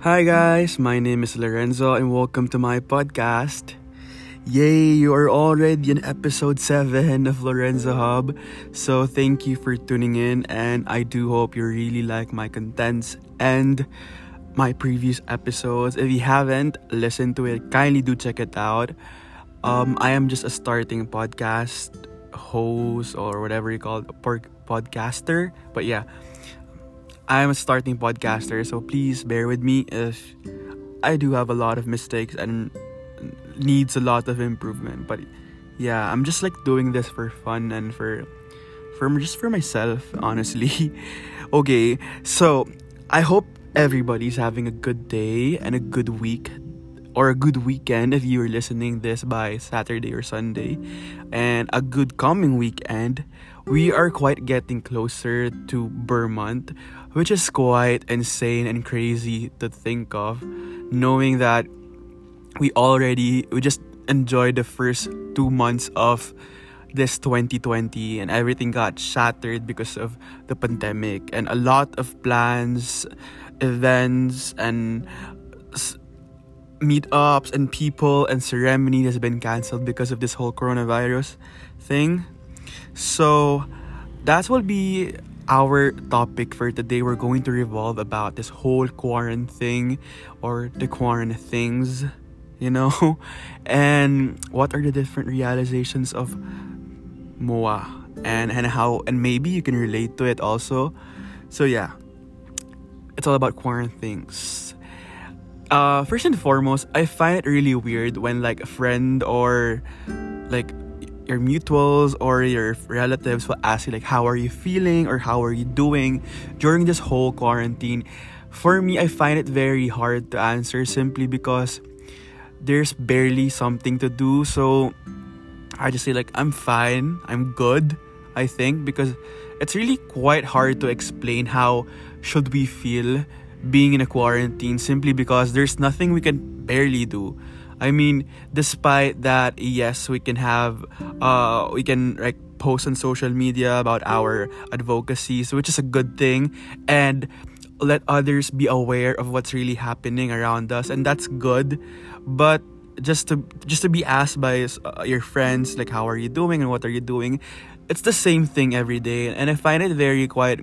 Hi, guys, my name is Lorenzo, and welcome to my podcast. Yay, you are already in episode 7 of Lorenzo Hub. So, thank you for tuning in, and I do hope you really like my contents and my previous episodes. If you haven't listened to it, kindly do check it out. Um, I am just a starting podcast host or whatever you call it, podcaster. But yeah, I'm a starting podcaster, so please bear with me if I do have a lot of mistakes and needs a lot of improvement. But yeah, I'm just like doing this for fun and for for just for myself, honestly. okay, so I hope everybody's having a good day and a good week or a good weekend if you're listening this by Saturday or Sunday and a good coming weekend we are quite getting closer to Ber months which is quite insane and crazy to think of knowing that we already we just enjoyed the first 2 months of this 2020 and everything got shattered because of the pandemic and a lot of plans events and meetups and people and ceremony has been canceled because of this whole coronavirus thing. So that will be our topic for today. We're going to revolve about this whole quarantine thing or the quarantine things, you know, and what are the different realizations of MOA and and how and maybe you can relate to it also. So yeah, it's all about quarantine things uh, first and foremost, I find it really weird when like a friend or like your mutuals or your relatives will ask you like how are you feeling or how are you doing during this whole quarantine. For me, I find it very hard to answer simply because there's barely something to do. So I just say like I'm fine, I'm good, I think because it's really quite hard to explain how should we feel being in a quarantine simply because there's nothing we can barely do. I mean, despite that, yes, we can have, uh, we can like post on social media about our advocacies, which is a good thing, and let others be aware of what's really happening around us, and that's good. But just to just to be asked by uh, your friends like, how are you doing and what are you doing, it's the same thing every day, and I find it very quite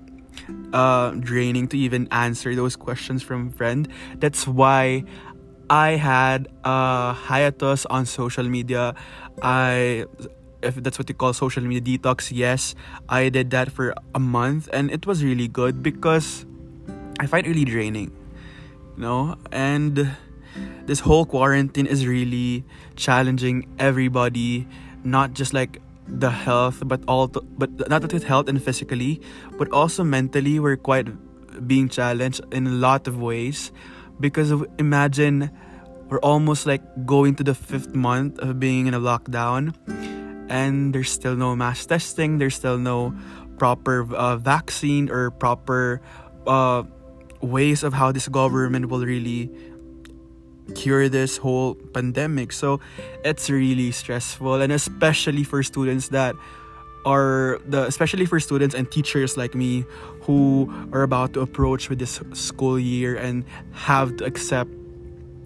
uh, draining to even answer those questions from friend. That's why I had a hiatus on social media. I if that's what you call social media detox, yes, I did that for a month and it was really good because I find it really draining. You know? And this whole quarantine is really challenging everybody, not just like the health, but all but not just health and physically, but also mentally. We're quite being challenged in a lot of ways because of, imagine we're almost like going to the fifth month of being in a lockdown, and there's still no mass testing. There's still no proper uh, vaccine or proper uh, ways of how this government will really cure this whole pandemic. So it's really stressful and especially for students that are the especially for students and teachers like me who are about to approach with this school year and have to accept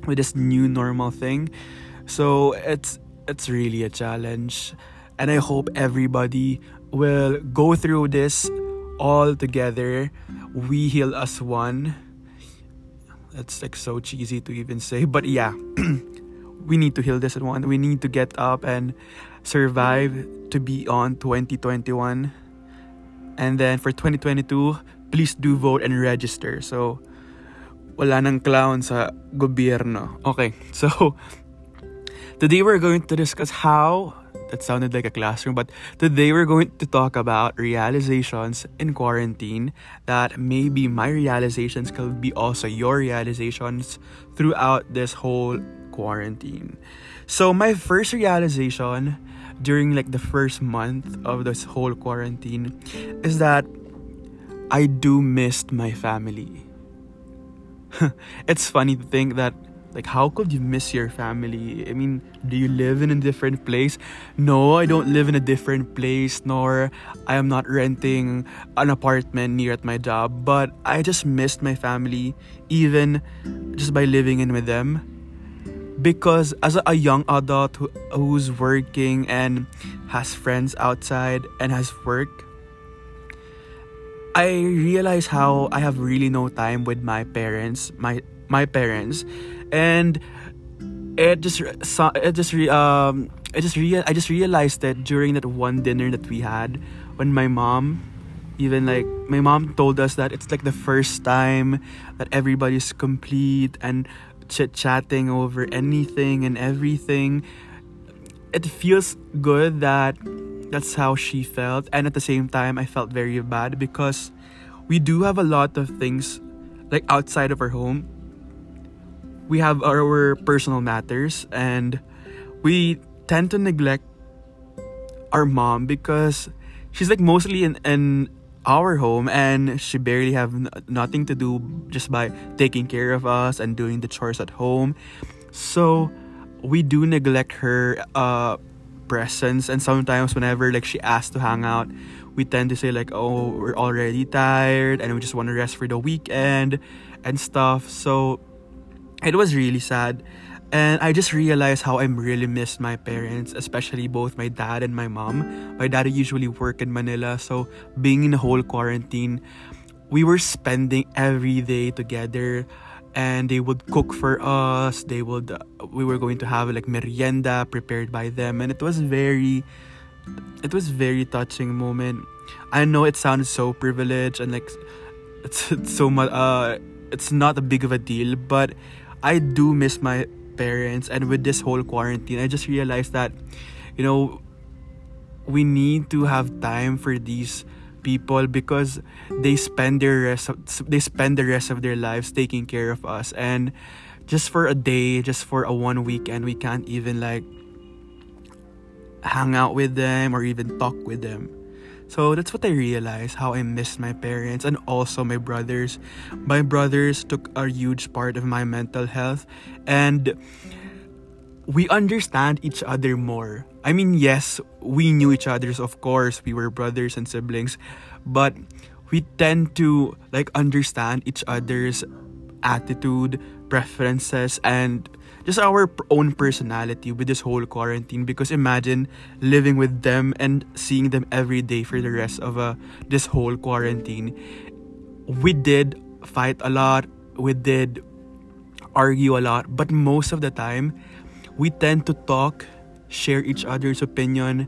with this new normal thing. So it's it's really a challenge and I hope everybody will go through this all together. We heal as one that's like so cheesy to even say, but yeah, we need to heal this one. We need to get up and survive to be on 2021. And then for 2022, please do vote and register. So, wala nang clown sa gobyerno. Okay, so today we're going to discuss how that sounded like a classroom, but today we're going to talk about realizations in quarantine that maybe my realizations could be also your realizations throughout this whole quarantine. So my first realization during like the first month of this whole quarantine is that I do miss my family. it's funny to think that like how could you miss your family i mean do you live in a different place no i don't live in a different place nor i am not renting an apartment near at my job but i just missed my family even just by living in with them because as a, young adult who, who's working and has friends outside and has work i realize how i have really no time with my parents my my parents. And it just it just um I just real I just realized that during that one dinner that we had when my mom even like my mom told us that it's like the first time that everybody's complete and chit chatting over anything and everything. It feels good that that's how she felt and at the same time I felt very bad because we do have a lot of things like outside of our home. We have our personal matters and we tend to neglect our mom because she's like mostly in, in our home and she barely have n- nothing to do just by taking care of us and doing the chores at home so we do neglect her uh presence and sometimes whenever like she asks to hang out we tend to say like oh we're already tired and we just want to rest for the weekend and stuff so it was really sad. And I just realized how I'm really missed my parents, especially both my dad and my mom. My dad usually work in Manila, so being in the whole quarantine, we were spending every day together and they would cook for us they would we were going to have like merienda prepared by them and it was very it was very touching moment i know it sounds so privileged and like it's, it's so much uh it's not a big of a deal but I do miss my parents and with this whole quarantine I just realized that you know we need to have time for these people because they spend their rest of, they spend the rest of their lives taking care of us. And just for a day just for a one weekend we can't even like hang out with them or even talk with them so that's what I realized how I missed my parents and also my brothers. My brothers took a huge part of my mental health and we understand each other more. I mean, yes, we knew each other's of course, we were brothers and siblings, but we tend to like understand each other's attitude, preferences and just our own personality with this whole quarantine because imagine living with them and seeing them every day for the rest of uh, this whole quarantine. We did fight a lot we did argue a lot but most of the time we tend to talk share each other's opinion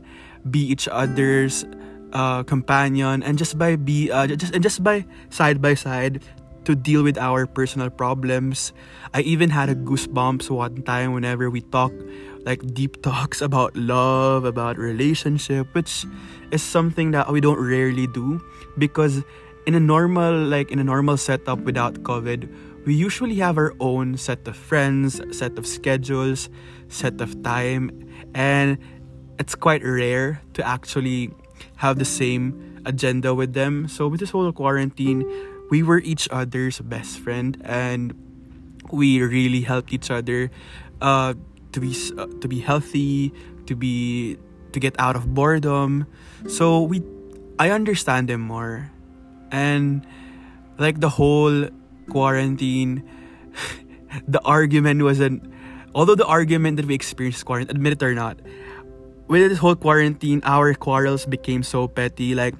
be each other's uh, companion and just by be uh, just and just by side by side to deal with our personal problems. I even had a goosebumps one time whenever we talk like deep talks about love, about relationship, which is something that we don't rarely do because in a normal like in a normal setup without COVID, we usually have our own set of friends, set of schedules, set of time, and it's quite rare to actually have the same agenda with them. So with this whole quarantine, we were each other's best friend and we really helped each other uh, to be uh, to be healthy to be to get out of boredom. So we i understand them more. And like the whole quarantine the argument wasn't although the argument that we experienced quarantine admit it or not with this whole quarantine our quarrels became so petty. Like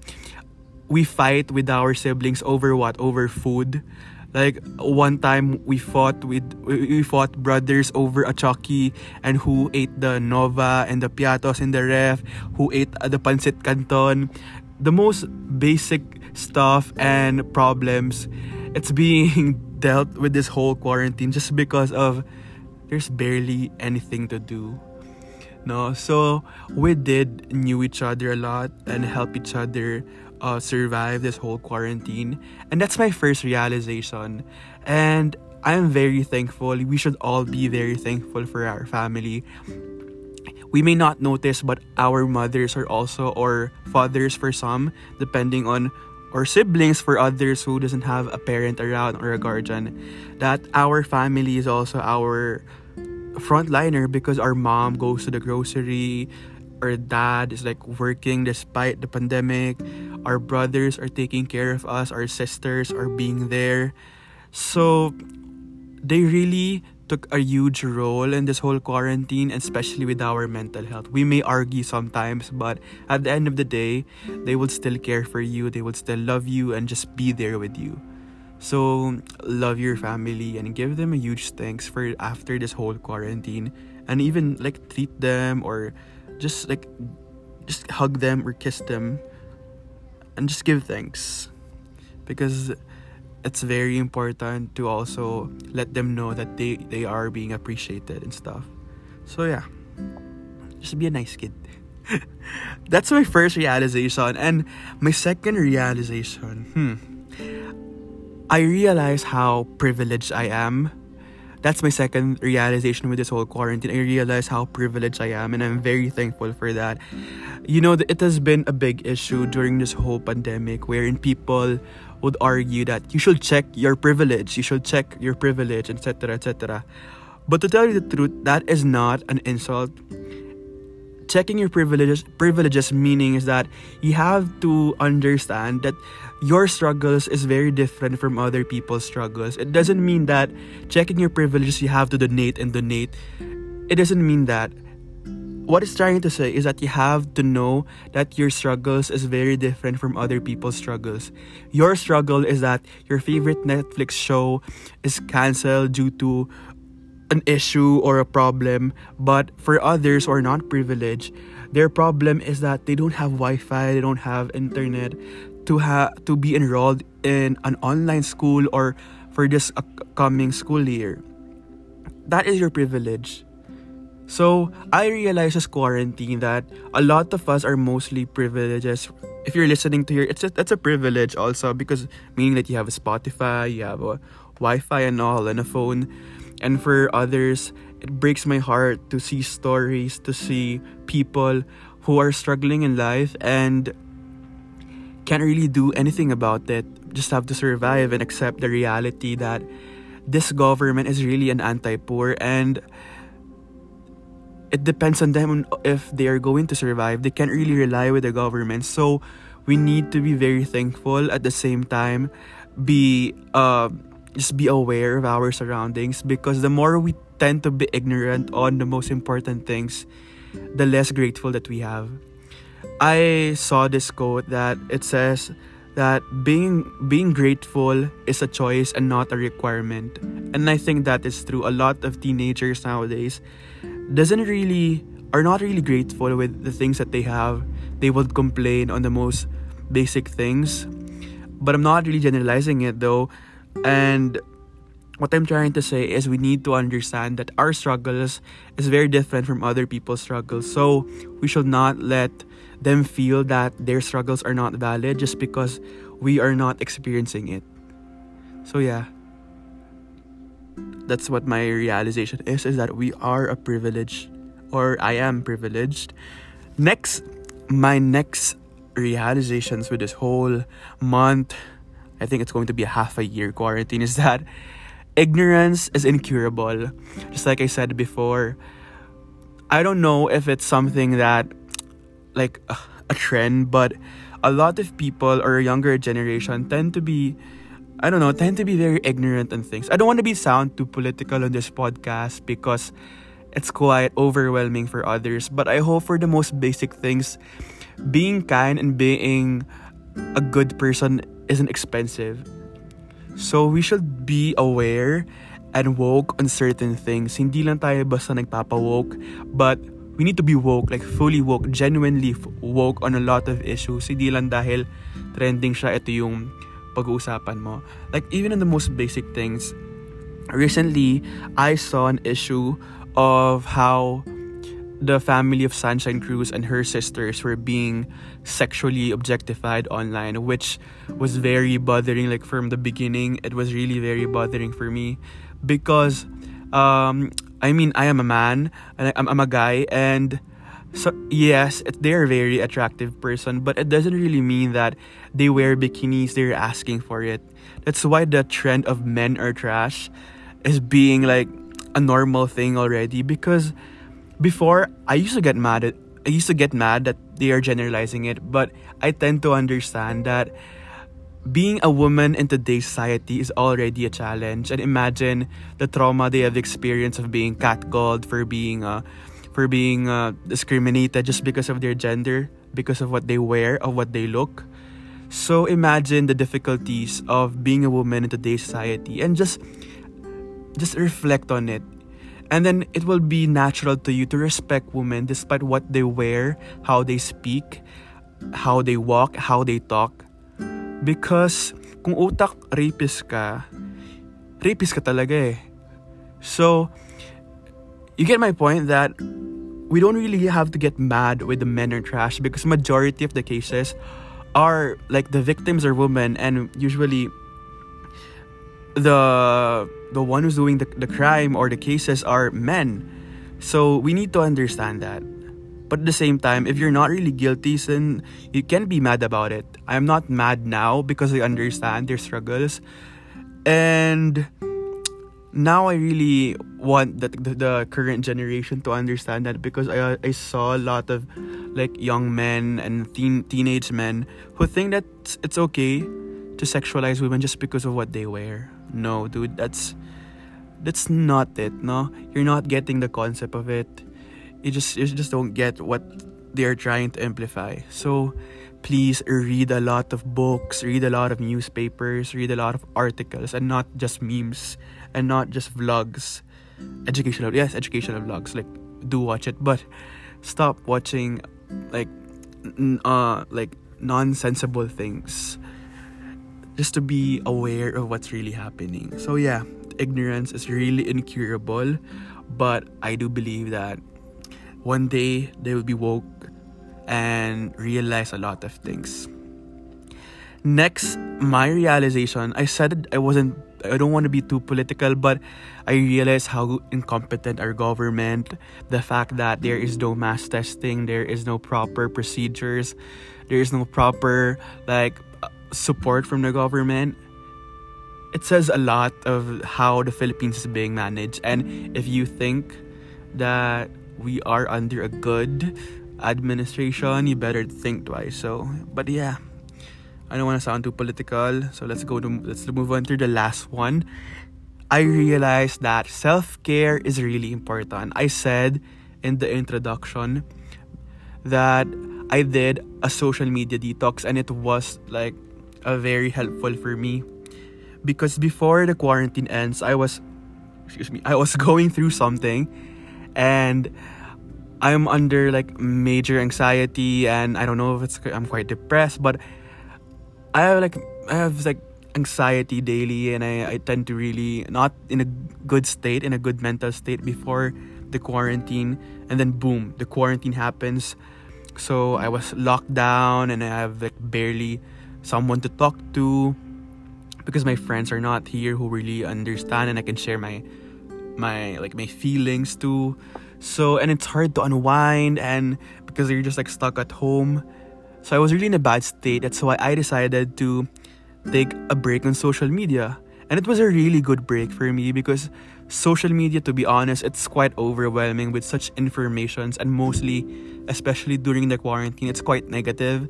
we fight with our siblings over what? Over food. Like one time we fought with we fought brothers over a Chuckie and who ate the nova and the Piattos in the ref, who ate the pancit canton. The most basic stuff and problems it's being dealt with this whole quarantine just because of there's barely anything to do no so we did knew each other a lot and help each other uh, survive this whole quarantine. And that's my first realization. And I'm very thankful. We should all be very thankful for our family. We may not notice, but our mothers are also, or fathers for some, depending on or siblings for others who doesn't have a parent around or a guardian that our family is also our frontliner because our mom goes to the grocery our dad is like working despite the pandemic our brothers are taking care of us our sisters are being there so they really took a huge role in this whole quarantine, especially with our mental health. We may argue sometimes, but at the end of the day, they will still care for you, they will still love you, and just be there with you. So, love your family and give them a huge thanks for after this whole quarantine, and even like treat them or just like just hug them or kiss them and just give thanks. Because it's very important to also let them know that they they are being appreciated and stuff. So yeah. Just be a nice kid. That's my first realization. And my second realization hmm. I realize how privileged i am that's my second realization with this whole quarantine. I realize how privileged I am, and I'm very thankful for that. You know, it has been a big issue during this whole pandemic, wherein people would argue that you should check your privilege, you should check your privilege, etc., etc. But to tell you the truth, that is not an insult. Checking your privileges, privileges meaning is that you have to understand that your struggles is very different from other people's struggles. It doesn't mean that checking your privileges you have to donate and donate. It doesn't mean that what it's trying to say is that you have to know that your struggles is very different from other people's struggles. Your struggle is that your favorite Netflix show is canceled due to an issue or a problem, but for others who are not privileged, their problem is that they don't have Wi-Fi, they don't have internet to have to be enrolled in an online school or for this upcoming school year. That is your privilege so I realized as quarantine that a lot of us are mostly privileges. If you're listening to here, it's a, that's a privilege also because meaning that you have a Spotify, you have a Wi-Fi and all, and a phone. And for others, it breaks my heart to see stories, to see people who are struggling in life and can't really do anything about it. Just have to survive and accept the reality that this government is really an anti-poor and it depends on them if they are going to survive. They can't really rely with the government. So we need to be very thankful at the same time be uh, just be aware of our surroundings because the more we tend to be ignorant on the most important things, the less grateful that we have. I saw this quote that it says that being being grateful is a choice and not a requirement. And I think that is true. A lot of teenagers nowadays doesn't really are not really grateful with the things that they have. They would complain on the most basic things. But I'm not really generalizing it though. And what I'm trying to say is we need to understand that our struggles is very different from other people's struggles. So we should not let them feel that their struggles are not valid just because we are not experiencing it. So yeah that's what my realization is is that we are a privilege or I am privileged. Next my next realizations with this whole month, I think it's going to be a half a year quarantine is that ignorance is incurable. Just like I said before, I don't know if it's something that like a trend, but a lot of people or a younger generation tend to be I don't know, tend to be very ignorant on things. I don't want to be sound too political on this podcast because it's quite overwhelming for others. But I hope for the most basic things, being kind and being a good person isn't expensive. So we should be aware and woke on certain things. Hindi lang tayo basta nagpapa-woke, but we need to be woke, like fully woke, genuinely woke on a lot of issues. Hindi lang dahil trending siya, ito yung pag-uusapan mo. Like, even in the most basic things, recently, I saw an issue of how the family of Sunshine Cruz and her sisters were being sexually objectified online, which was very bothering. Like from the beginning, it was really very bothering for me because, um, I mean, I am a man and I'm, I'm a guy, and So yes, they're a very attractive person, but it doesn't really mean that they wear bikinis, they're asking for it. That's why the trend of men are trash is being like a normal thing already because before I used to get mad at I used to get mad that they are generalizing it, but I tend to understand that being a woman in today's society is already a challenge. And imagine the trauma they have experienced of being catcalled for being uh, for being uh, discriminated just because of their gender, because of what they wear, of what they look. So imagine the difficulties of being a woman in today's society and just just reflect on it. And then it will be natural to you to respect women despite what they wear, how they speak, how they walk, how they talk. Because kung utak rapist ka, rapist ka talaga eh. So, you get my point that we don't really have to get mad with the men are trash because majority of the cases are like the victims are women and usually the the one who's doing the, the crime or the cases are men. So we need to understand that. But at the same time if you're not really guilty then you can be mad about it. I'm not mad now because i understand their struggles. And now i really want the, the, the current generation to understand that because I, I saw a lot of like young men and teen, teenage men who think that it's okay to sexualize women just because of what they wear no, dude, that's that's not it, no? You're not getting the concept of it. You just you just don't get what they're trying to amplify. So please read a lot of books, read a lot of newspapers, read a lot of articles and not just memes and not just vlogs. Educational yes, educational vlogs. Like do watch it, but stop watching like uh like nonsensible things just to be aware of what's really happening. So yeah, ignorance is really incurable, but I do believe that one day they will be woke and realize a lot of things. Next, my realization, I said I wasn't I don't want to be too political, but I realized how incompetent our government, the fact that there is no mass testing, there is no proper procedures, there is no proper like support from the government, it says a lot of how the Philippines is being managed. And if you think that we are under a good administration, you better think twice. So, but yeah, I don't want to sound too political. So let's go to let's move on to the last one. I realized that self care is really important. I said in the introduction that I did a social media detox and it was like very helpful for me. Because before the quarantine ends, I was excuse me, I was going through something. And I'm under like major anxiety and I don't know if it's I'm quite depressed, but I have like I have like anxiety daily and I, I tend to really not in a good state, in a good mental state before the quarantine. And then boom, the quarantine happens. So I was locked down and I have like barely someone to talk to because my friends are not here who really understand and I can share my my like my feelings too. So and it's hard to unwind and because you're just like stuck at home. So I was really in a bad state. That's why I decided to take a break on social media. And it was a really good break for me because social media to be honest, it's quite overwhelming with such informations and mostly especially during the quarantine, it's quite negative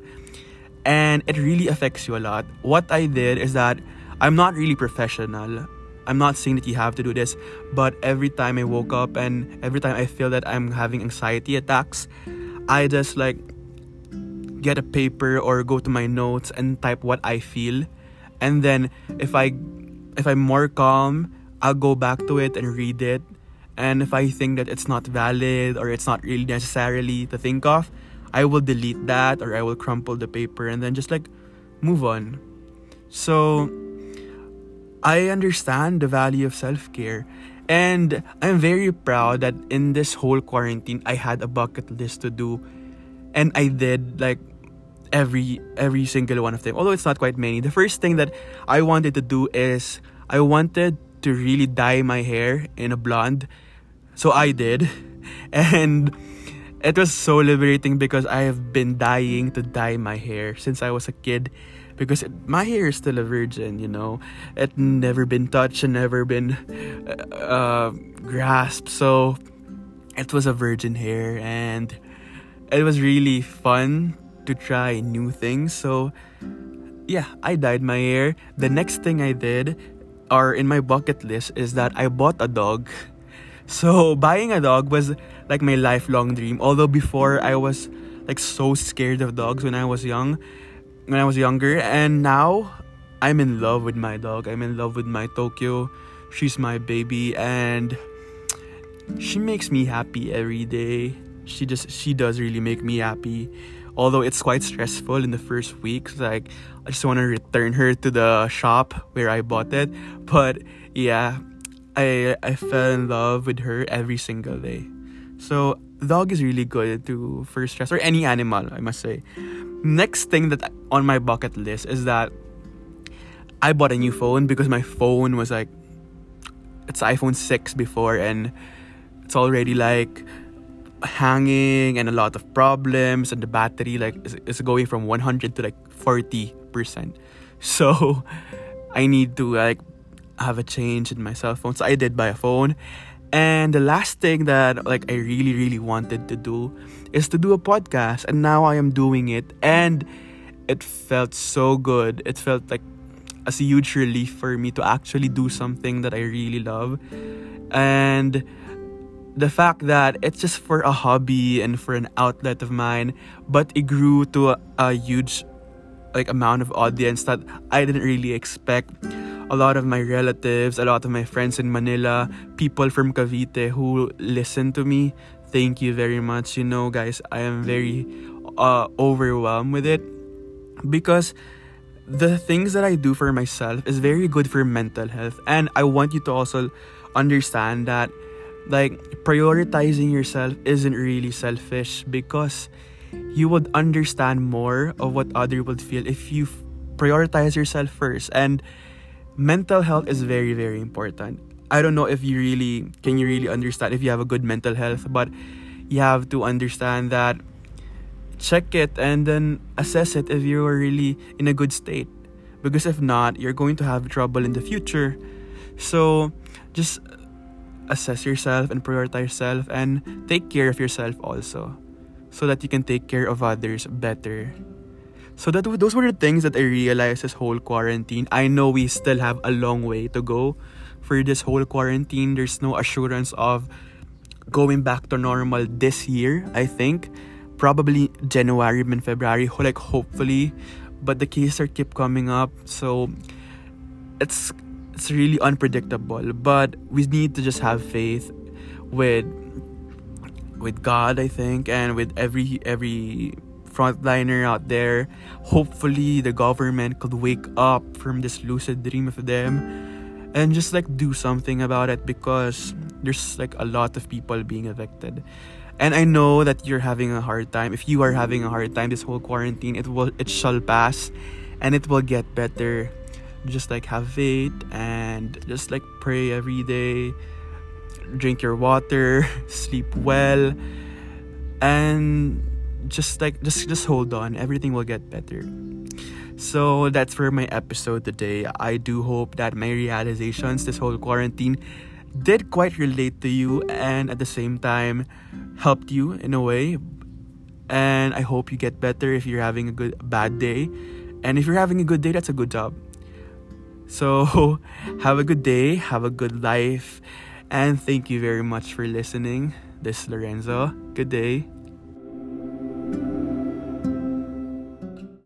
and it really affects you a lot. What I did is that I'm not really professional. I'm not saying that you have to do this, but every time I woke up and every time I feel that I'm having anxiety attacks, I just like get a paper or go to my notes and type what I feel. And then if I if I'm more calm, I'll go back to it and read it. And if I think that it's not valid or it's not really necessarily to think of, I will delete that or I will crumple the paper and then just like move on. So I understand the value of self care. And I'm very proud that in this whole quarantine I had a bucket list to do and I did like every every single one of them. Although it's not quite many. The first thing that I wanted to do is I wanted to really dye my hair in a blonde. So I did. And it was so liberating because I have been dying to dye my hair since I was a kid because it, my hair is still a virgin, you know. It never been touched and never been uh, uh, grasped. So it was a virgin hair and it was really fun to try new things. So yeah, I dyed my hair. The next thing I did or in my bucket list is that I bought a dog. So buying a dog was like my lifelong dream. Although before I mm-hmm. was like so scared of dogs when I was young, when I was younger, and now I'm in love with my dog. I'm in love with my Tokyo. She's my baby, and she makes me happy every day. She just she does really make me happy. Although it's quite stressful in the first weeks, like I just want to return her to the shop where I bought it. But yeah, I I fell in love with her every single day. So dog is really good to for stress or any animal, I must say. Next thing that on my bucket list is that I bought a new phone because my phone was like it's iPhone 6 before and it's already like hanging and a lot of problems and the battery like is, is going from 100 to like 40%. So I need to like have a change in my cell phone. So I did buy a phone and the last thing that like I really really wanted to do is to do a podcast and now I am doing it and it felt so good. It felt like a huge relief for me to actually do something that I really love. And the fact that it's just for a hobby and for an outlet of mine, but it grew to a, a huge like amount of audience that I didn't really expect a lot of my relatives, a lot of my friends in Manila, people from Cavite who listen to me. Thank you very much. You know, guys, I am very uh, overwhelmed with it because the things that I do for myself is very good for mental health. And I want you to also understand that like prioritizing yourself isn't really selfish because you would understand more of what other would feel if you prioritize yourself first and mental health is very very important. I don't know if you really can you really understand if you have a good mental health but you have to understand that check it and then assess it if you're really in a good state. Because if not you're going to have trouble in the future. So just assess yourself and prioritize yourself and take care of yourself also so that you can take care of others better so that those were the things that I realized this whole quarantine. I know we still have a long way to go for this whole quarantine. There's no assurance of going back to normal this year, I think. Probably January and February, like hopefully. But the cases are keep coming up, so it's it's really unpredictable. But we need to just have faith with with God, I think, and with every every frontliner out there. Hopefully, the government could wake up from this lucid dream of them and just like do something about it because there's like a lot of people being affected. And I know that you're having a hard time. If you are having a hard time this whole quarantine, it will it shall pass and it will get better. Just like have faith and just like pray every day. Drink your water, sleep well, and just like just just hold on. Everything will get better. So that's for my episode today. I do hope that my realizations this whole quarantine did quite relate to you and at the same time helped you in a way. And i hope you get better if you're having a good bad day. And if you're having a good day that's a good job. So have a good day. Have a good life. And thank you very much for listening. This is lorenzo. Good day